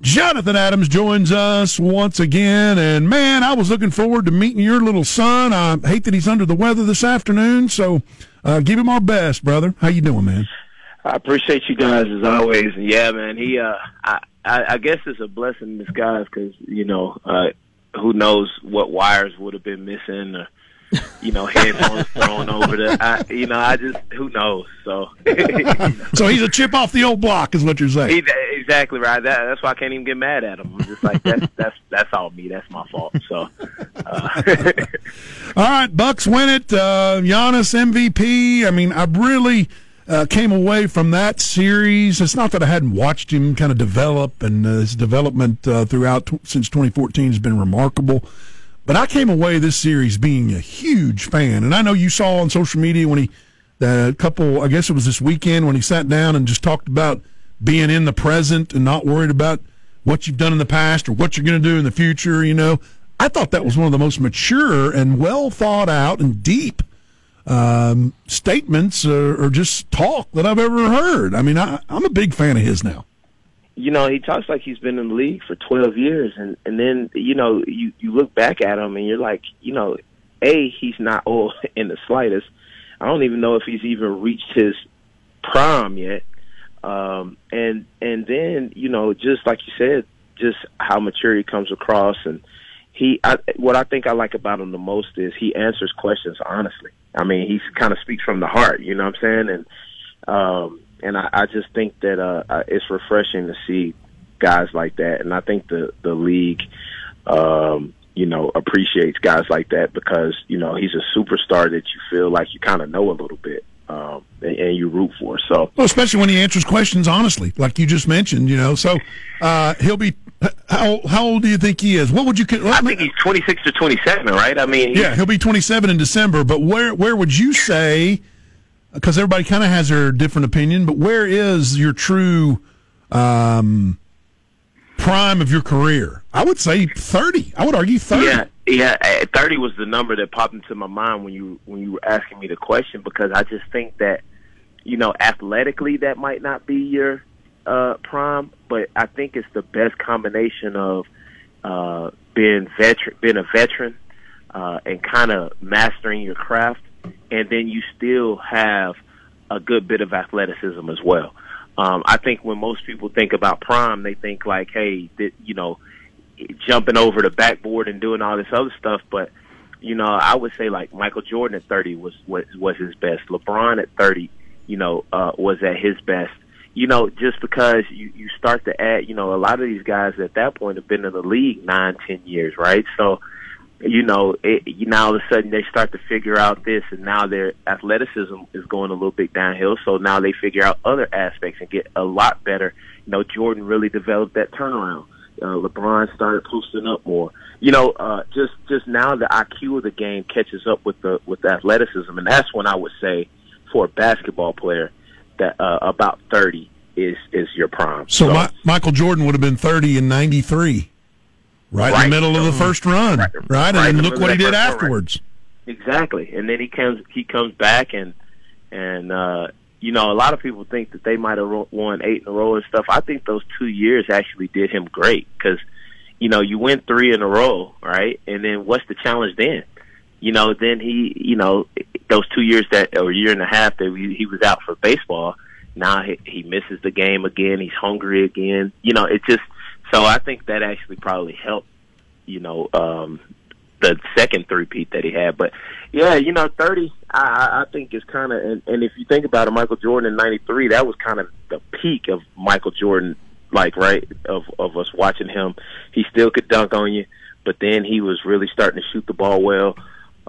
Jonathan Adams joins us once again, and man, I was looking forward to meeting your little son. I hate that he's under the weather this afternoon, so uh, give him our best, brother. How you doing, man? I appreciate you guys as always. Yeah, man. He, uh, I, I, I guess it's a blessing in disguise because you know, uh, who knows what wires would have been missing. Or, you know, headphones thrown over the, I, you know, I just, who knows? So, so he's a chip off the old block, is what you're saying. He, exactly right. That, that's why I can't even get mad at him. I'm just like, that's that's that's all me. That's my fault. So, uh. all right, Bucks win it. Uh, Giannis MVP. I mean, I really. Uh, came away from that series. It's not that I hadn't watched him kind of develop, and uh, his development uh, throughout t- since 2014 has been remarkable. But I came away this series being a huge fan, and I know you saw on social media when he, a couple, I guess it was this weekend when he sat down and just talked about being in the present and not worried about what you've done in the past or what you're going to do in the future. You know, I thought that was one of the most mature and well thought out and deep um, statements or, or, just talk that I've ever heard. I mean, I, I'm a big fan of his now you know, he talks like he's been in the league for 12 years. And, and then, you know, you, you look back at him and you're like, you know, A, he's not old in the slightest. I don't even know if he's even reached his prime yet. Um, and, and then, you know, just like you said, just how mature he comes across. And he, I, what I think I like about him the most is he answers questions honestly. I mean, he kind of speaks from the heart, you know what I'm saying? And, um, and I, I just think that uh, it's refreshing to see guys like that, and I think the the league, um, you know, appreciates guys like that because you know he's a superstar that you feel like you kind of know a little bit. Um, and, and, you root for. So, well, especially when he answers questions honestly, like you just mentioned, you know. So, uh, he'll be how how old do you think he is? What would you? I think he's twenty six to twenty seven, right? I mean, yeah, he'll be twenty seven in December. But where where would you say? Because everybody kind of has their different opinion, but where is your true um, prime of your career? I would say 30. I would argue 30. Yeah, yeah, eh, 30 was the number that popped into my mind when you when you were asking me the question because I just think that you know, athletically that might not be your uh prime, but I think it's the best combination of uh being veteran being a veteran uh and kind of mastering your craft and then you still have a good bit of athleticism as well. Um, I think when most people think about prime, they think like, hey, that, you know, jumping over the backboard and doing all this other stuff. But you know, I would say like Michael Jordan at 30 was was, was his best. LeBron at 30, you know, uh, was at his best. You know, just because you you start to add, you know, a lot of these guys at that point have been in the league nine, ten years, right? So you know, it, now all of a sudden they start to figure out this, and now their athleticism is going a little bit downhill. So now they figure out other aspects and get a lot better. You know, Jordan really developed that turnaround. Uh, LeBron started posting up more. You know, uh, just just now the IQ of the game catches up with the with the athleticism, and that's when I would say for a basketball player that uh, about thirty is is your prime. So, so my, Michael Jordan would have been thirty in ninety three. Right, right, in the middle of the first run, right? right? And look what he did afterwards. Right. Exactly, and then he comes he comes back and and uh, you know a lot of people think that they might have won eight in a row and stuff. I think those two years actually did him great because you know you win three in a row, right? And then what's the challenge then? You know, then he you know those two years that or year and a half that he, he was out for baseball. Now he, he misses the game again. He's hungry again. You know, it just so I think that actually probably helped, you know, um, the second three-peat that he had. But yeah, you know, 30, I, I think is kind of, and, and if you think about it, Michael Jordan in 93, that was kind of the peak of Michael Jordan, like, right, of, of us watching him. He still could dunk on you, but then he was really starting to shoot the ball well,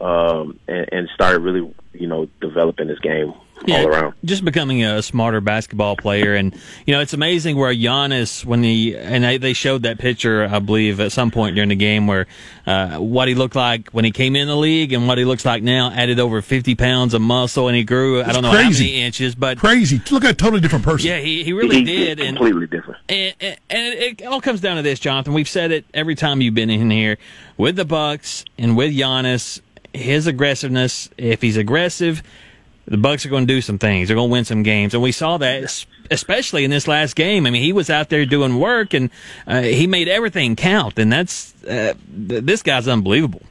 um, and, and started really, you know, developing his game yeah, all around. Just becoming a smarter basketball player, and you know it's amazing where Giannis when he and they showed that picture, I believe, at some point during the game where uh, what he looked like when he came in the league and what he looks like now, added over fifty pounds of muscle, and he grew. It's I don't know crazy. how many inches, but crazy. Look at a totally different person. Yeah, he, he really he, did, and completely different. And, and, and it, it all comes down to this, Jonathan. We've said it every time you've been in here with the Bucks and with Giannis. His aggressiveness, if he's aggressive the Bucks are going to do some things. They're going to win some games, and we saw that especially in this last game. I mean, he was out there doing work and uh, he made everything count, and that's uh, th- this guy's unbelievable.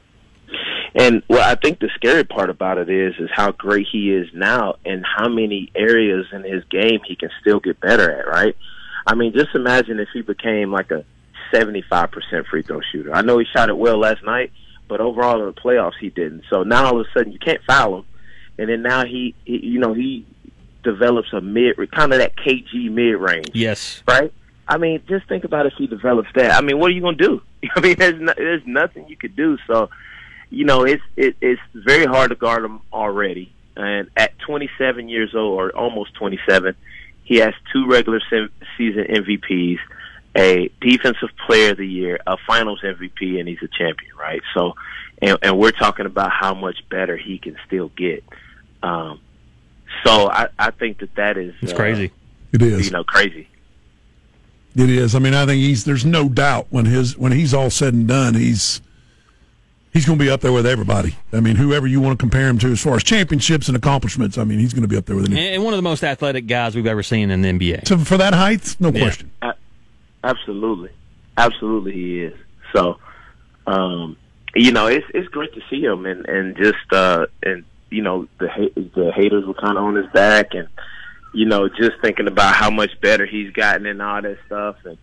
And well, I think the scary part about it is is how great he is now, and how many areas in his game he can still get better at. Right? I mean, just imagine if he became like a seventy-five percent free throw shooter. I know he shot it well last night, but overall in the playoffs he didn't. So now all of a sudden you can't foul him, and then now he, he you know, he develops a mid, kind of that KG mid range. Yes. Right. I mean, just think about if he develops that. I mean, what are you going to do? I mean, there's no, there's nothing you could do. So you know, it's it, it's very hard to guard him already. And at 27 years old, or almost 27, he has two regular season MVPs, a Defensive Player of the Year, a Finals MVP, and he's a champion, right? So, and, and we're talking about how much better he can still get. Um, so I, I think that that is it's uh, crazy. It is, you know, crazy. It is. I mean, I think he's. There's no doubt when his when he's all said and done, he's he's going to be up there with everybody. I mean, whoever you want to compare him to as far as championships and accomplishments, I mean, he's going to be up there with any. And one of the most athletic guys we've ever seen in the NBA. So for that height, no yeah. question. absolutely, absolutely, he is. So, um, you know, it's it's great to see him, and and just uh, and you know the the haters were kind of on his back, and you know just thinking about how much better he's gotten and all that stuff, and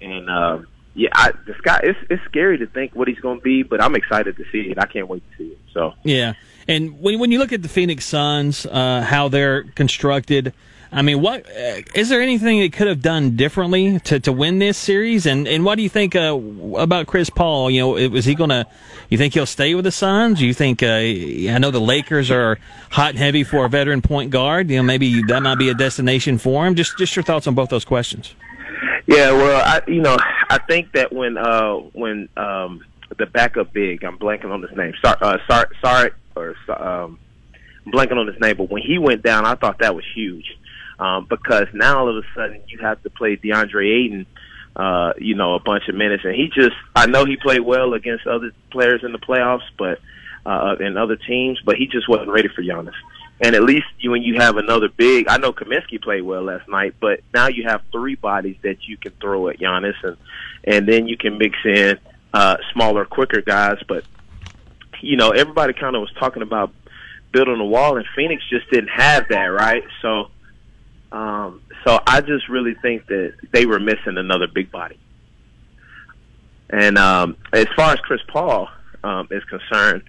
and. Um, yeah, I, the sky. It's it's scary to think what he's going to be, but I'm excited to see it. I can't wait to see it. So yeah, and when when you look at the Phoenix Suns, uh, how they're constructed, I mean, what uh, is there anything they could have done differently to, to win this series? And and what do you think uh, about Chris Paul? You know, is he going to? You think he'll stay with the Suns? You think? Uh, I know the Lakers are hot and heavy for a veteran point guard. You know, maybe that might be a destination for him. Just just your thoughts on both those questions. Yeah, well, I you know I think that when uh when um the backup big, I'm blanking on his name. Sorry, uh, or um, I'm blanking on his name. But when he went down, I thought that was huge um, because now all of a sudden you have to play DeAndre Ayton, uh, you know, a bunch of minutes, and he just I know he played well against other players in the playoffs, but uh, and other teams, but he just wasn't ready for Giannis. And at least when you have another big, I know Kaminsky played well last night, but now you have three bodies that you can throw at Giannis, and and then you can mix in uh, smaller, quicker guys. But you know, everybody kind of was talking about building a wall, and Phoenix just didn't have that, right? So, um, so I just really think that they were missing another big body. And um, as far as Chris Paul um, is concerned,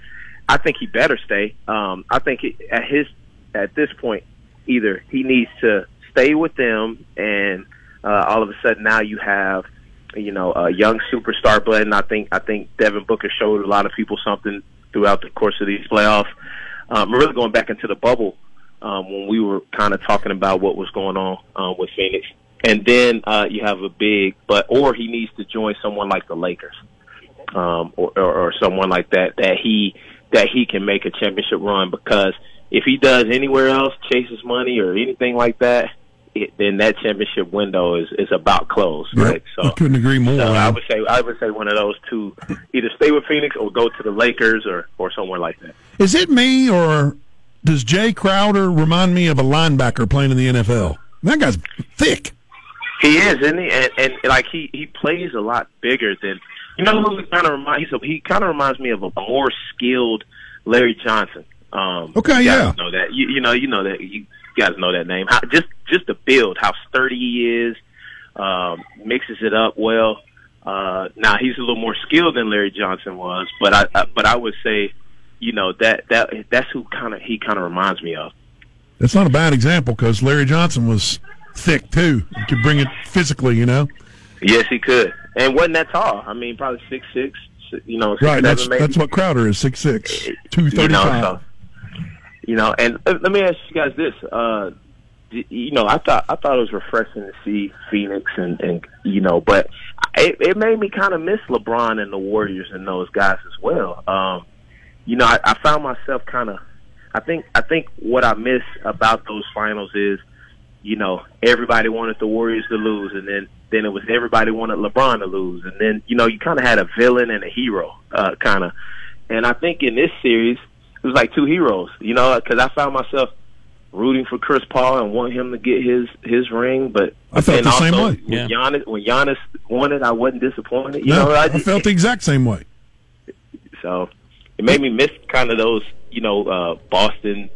I think he better stay. Um, I think he, at his at this point, either he needs to stay with them, and uh, all of a sudden now you have, you know, a young superstar blend. I think I think Devin Booker showed a lot of people something throughout the course of these playoffs. Um, really going back into the bubble um, when we were kind of talking about what was going on uh, with Phoenix, and then uh, you have a big, but or he needs to join someone like the Lakers, um, or, or, or someone like that that he that he can make a championship run because if he does anywhere else, chases money or anything like that, it, then that championship window is, is about closed, yep. right? So I couldn't agree more. So I would say I would say one of those two, either stay with Phoenix or go to the Lakers or or somewhere like that. Is it me or does Jae Crowder remind me of a linebacker playing in the NFL? That guy's thick. He is, isn't he? And, and like he he plays a lot bigger than you know who he kind of reminds. He kind of reminds me of a more skilled Larry Johnson. Um, okay, yeah, know that. You, you know, you know that. You guys know that name. How, just just the build, how sturdy he is, um, mixes it up well. Uh, now he's a little more skilled than Larry Johnson was, but I, I but I would say, you know that that that's who kind of he kind of reminds me of. That's not a bad example because Larry Johnson was thick too. He could bring it physically, you know. Yes, he could, and wasn't that tall. I mean, probably six six. You know, six, right. That's maybe. that's what Crowder is six six, two thirty five. You know, so, you know, and uh, let me ask you guys this. Uh, you know, I thought I thought it was refreshing to see Phoenix and and you know, but it, it made me kind of miss LeBron and the Warriors and those guys as well. Um, you know, I, I found myself kind of. I think I think what I miss about those finals is, you know, everybody wanted the Warriors to lose, and then then it was everybody wanted LeBron to lose, and then you know you kind of had a villain and a hero, uh, kind of. And I think in this series, it was like two heroes, you know, because I found myself rooting for Chris Paul and want him to get his his ring, but I felt the also, same way. When Yeah. Giannis when Giannis won it, I wasn't disappointed. You No, know, I, just- felt the exact same way. so it made me miss kind of those, you know, uh, Boston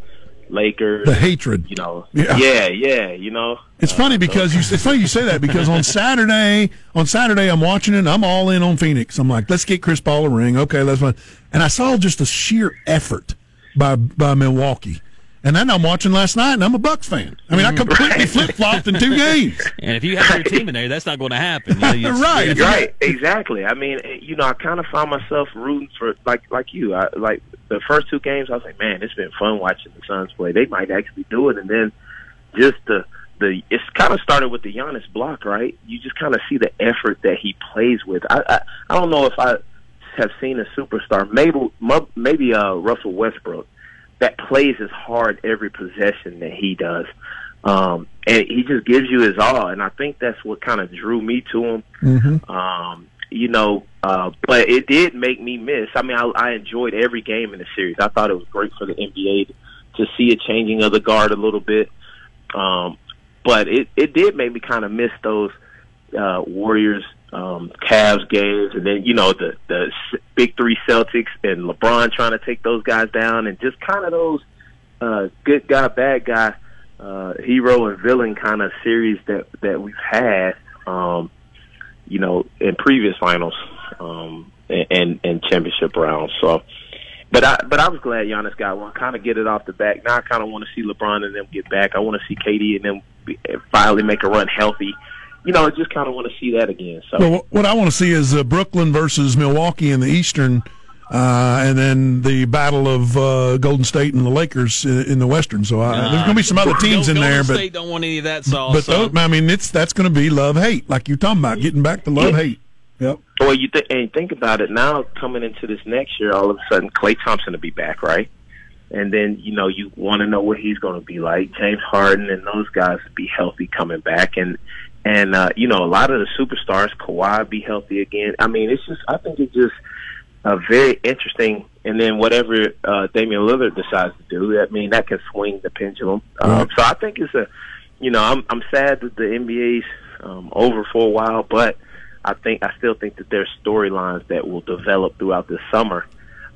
Lakers. The hatred. you know, Yeah. yeah, yeah, you know. It's funny because you. It's funny you say that because on Saturday, on Saturday, I'm watching it. and I'm all in on Phoenix. I'm like, let's get Chris Paul a ring. Okay, let's. Fine. And I saw just a sheer effort by by Milwaukee. And then I'm watching last night, and I'm a Bucks fan. I mean, I completely flip flopped in two games. And if you have your team in there, that's not going to happen. You know, you- Right. yeah. Right, exactly. I mean, you know, I kind of found myself rooting for like like you. I like the first two games. I was like, man, it's been fun watching the Suns play. They might actually do it, and then just the the it's kind of started with the Giannis block, right? You just kind of see the effort that he plays with. I, I I don't know if I have seen a superstar, maybe maybe uh, Russell Westbrook, that plays as hard every possession that he does. Um, and he just gives you his all, and I think that's what kind of drew me to him. Mm-hmm. Um, you know, uh, but it did make me miss. I mean, I, I enjoyed every game in the series. I thought it was great for the NBA to, see a changing of the guard a little bit. Um, but it, it did make me kind of miss those uh, Warriors, um, Cavs games, and then you know the the big three Celtics and LeBron trying to take those guys down, and just kind of those uh, good guy, bad guy, uh, hero and villain kind of series that that we've had. Um, you know, in previous finals um, and, and and championship rounds. So, but I but I was glad Giannis got one. Kind of get it off the back. Now I kind of want to see LeBron and them get back. I want to see KD and them finally make a run healthy. You know, I just kind of want to see that again. So. Well, what I want to see is uh, Brooklyn versus Milwaukee in the Eastern, uh, and then the battle of uh, Golden State and the Lakers in, in the Western. So uh, there's going to be some other teams in Golden there, but State don't want any of that sauce. but so- those, I mean, it's that's going to be love hate, like you're talking about, getting back to love hate. Yep. Well, you th- and think about it now. Coming into this next year, all of a sudden, Klay Thompson will be back, right? And then you know you want to know what he's going to be like. James Harden and those guys will be healthy coming back, and and uh, you know a lot of the superstars, Kawhi, be healthy again. I mean, it's just I think it's just a very interesting. And then whatever uh, Damian Lillard decides to do, I mean, that can swing the pendulum. Um, Right. so I think it's a, you know, I'm I'm sad that the NBA's um, over for a while, but I think I still think that there's storylines that will develop throughout the summer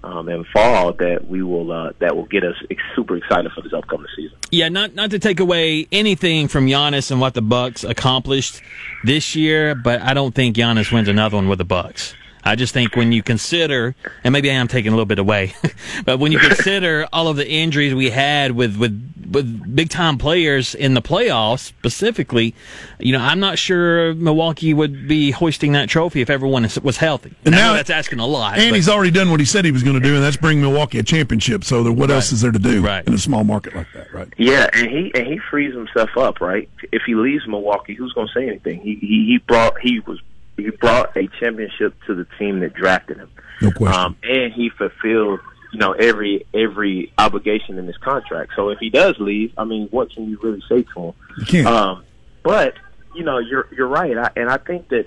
um, and fall that we will uh, that will get us super excited for this upcoming season. Yeah, not not to take away anything from Giannis and what the Bucks accomplished this year, but I don't think Giannis wins another one with the Bucks. I just think when you consider, and maybe I am taking a little bit away, but when you consider all of the injuries we had with with with big time players in the playoffs specifically, you know, I'm not sure Milwaukee would be hoisting that trophy if everyone is- was healthy. And I now- that's asking a lot. And but- he's already done what he said he was going to do, and that's bring Milwaukee a championship. So there, what else is there to do Right. in a small market like that, right? Yeah, and he and he frees himself up, right? If he leaves Milwaukee, who's going to say anything? He he he brought he was he brought a championship to the team that drafted him. No question. Um, and he fulfilled, you know, every every obligation in his contract. So if he does leave, I mean, what can you really say to him? you can't. Um, but you know, you're you're right, I, and I think that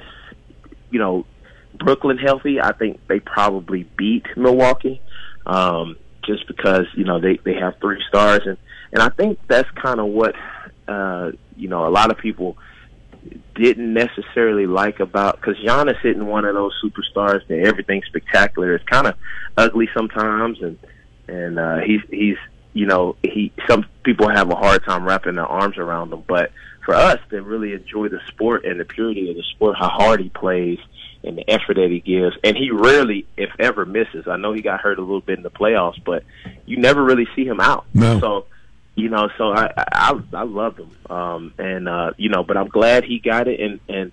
you know, Brooklyn healthy, I think they probably beat Milwaukee, um, just because you know they they have three stars, and and I think that's kind of what uh, you know a lot of people didn't necessarily like about because Giannis isn't one of those superstars that everything's spectacular. It's kind of ugly sometimes, and and uh, he's he's you know he some people have a hard time wrapping their arms around him, but for us that really enjoy the sport and the purity of the sport, how hard he plays and the effort that he gives, and he rarely, if ever, misses. I know he got hurt a little bit in the playoffs, but you never really see him out. No. So you know, so I I, I loved him, um, and uh, you know, but I'm glad he got it, and and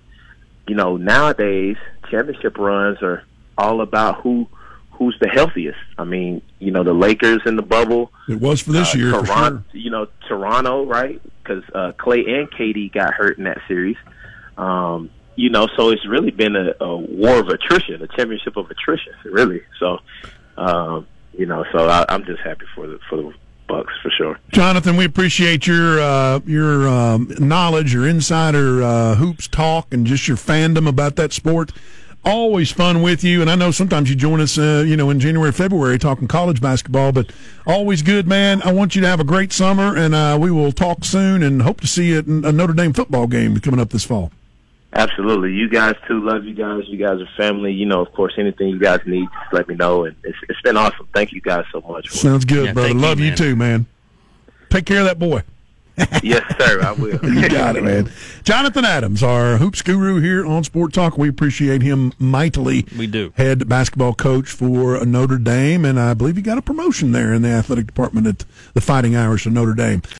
you know, nowadays championship runs are all about who who's the healthiest. I mean, you know, the Lakers in the bubble, it was for this uh, year, for Toronto, sure. you know, Toronto, right? Because uh, Klay and KD got hurt in that series. Um, you know, so it's really been a, a war of attrition, a championship of attrition, really. So, um, you know, so I, I'm just happy for the for the Bucks for sure. Jonathan, we appreciate your uh, your um, knowledge, your insider uh, hoops talk, and just your fandom about that sport. always fun with you, and I know sometimes you join us, uh, you know, in January, February, talking college basketball. But always good, man. I want you to have a great summer, and uh, we will talk soon, and hope to see you at a Notre Dame football game coming up this fall. Absolutely. You guys too. Love you guys. You guys are family. You know, of course, anything you guys need, just let me know. And it's, it's been awesome. Thank you guys so much. Sounds good, yeah, brother. Love you, you too, man. Take care of that boy. yes, sir. I will. you got it, man. Jonathan Adams, our hoops guru here on Sport Talk. We appreciate him mightily. We do. Head basketball coach for Notre Dame, and I believe he got a promotion there in the athletic department at the Fighting Irish of Notre Dame.